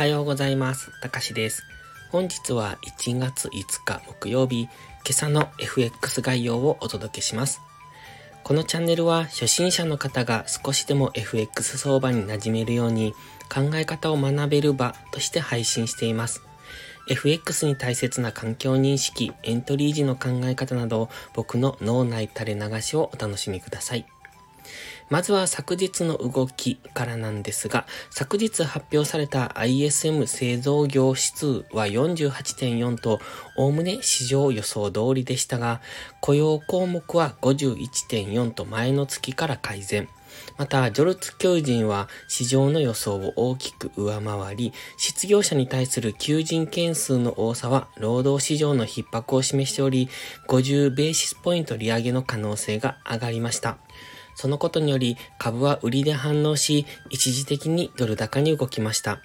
はようございます。たかしです。本日は1月5日木曜日、今朝の FX 概要をお届けします。このチャンネルは初心者の方が少しでも FX 相場に馴染めるように考え方を学べる場として配信しています。FX に大切な環境認識、エントリー時の考え方など僕の脳内垂れ流しをお楽しみください。まずは昨日の動きからなんですが、昨日発表された ISM 製造業指数は48.4と、おおむね市場予想通りでしたが、雇用項目は51.4と前の月から改善。また、ジョルツ求人は市場の予想を大きく上回り、失業者に対する求人件数の多さは労働市場の逼迫を示しており、50ベーシスポイント利上げの可能性が上がりました。そのことにより株は売りで反応し、一時的にドル高に動きました。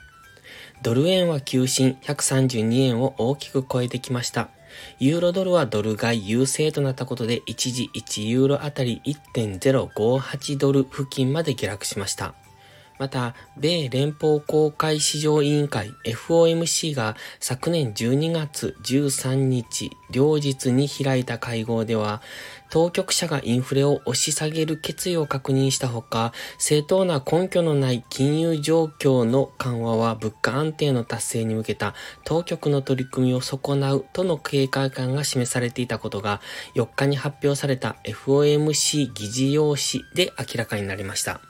ドル円は急進132円を大きく超えてきました。ユーロドルはドル買い優勢となったことで一時1ユーロあたり1.058ドル付近まで下落しました。また、米連邦公開市場委員会 FOMC が昨年12月13日両日に開いた会合では、当局者がインフレを押し下げる決意を確認したほか、正当な根拠のない金融状況の緩和は物価安定の達成に向けた当局の取り組みを損なうとの警戒感が示されていたことが4日に発表された FOMC 議事要旨で明らかになりました。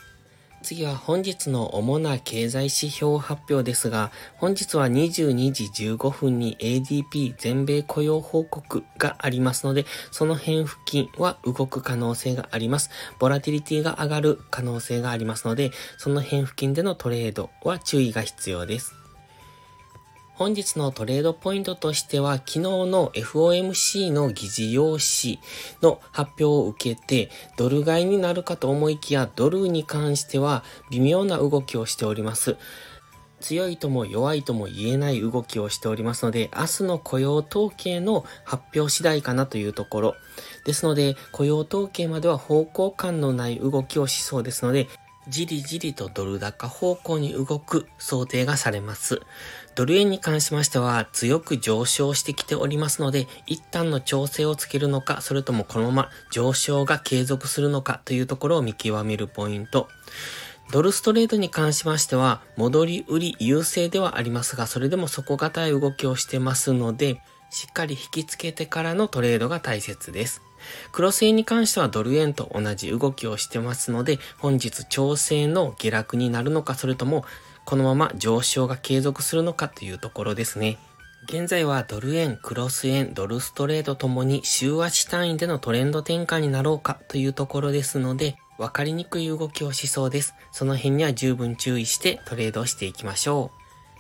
次は本日の主な経済指標発表ですが、本日は22時15分に ADP 全米雇用報告がありますので、その辺付近は動く可能性があります。ボラティリティが上がる可能性がありますので、その辺付近でのトレードは注意が必要です。本日のトレードポイントとしては、昨日の FOMC の議事要旨の発表を受けて、ドル買いになるかと思いきや、ドルに関しては微妙な動きをしております。強いとも弱いとも言えない動きをしておりますので、明日の雇用統計の発表次第かなというところ。ですので、雇用統計までは方向感のない動きをしそうですので、じりじりとドル高方向に動く想定がされます。ドル円に関しましては強く上昇してきておりますので、一旦の調整をつけるのか、それともこのまま上昇が継続するのかというところを見極めるポイント。ドルストレートに関しましては、戻り売り優勢ではありますが、それでも底堅い動きをしてますので、しっかり引きつけてからのトレードが大切です。クロス円に関してはドル円と同じ動きをしてますので、本日調整の下落になるのか、それともこのまま上昇が継続するのかというところですね。現在はドル円、クロス円、ドルストレートともに週足単位でのトレンド転換になろうかというところですので、分かりにくい動きをしそうです。その辺には十分注意してトレードをしていきましょう。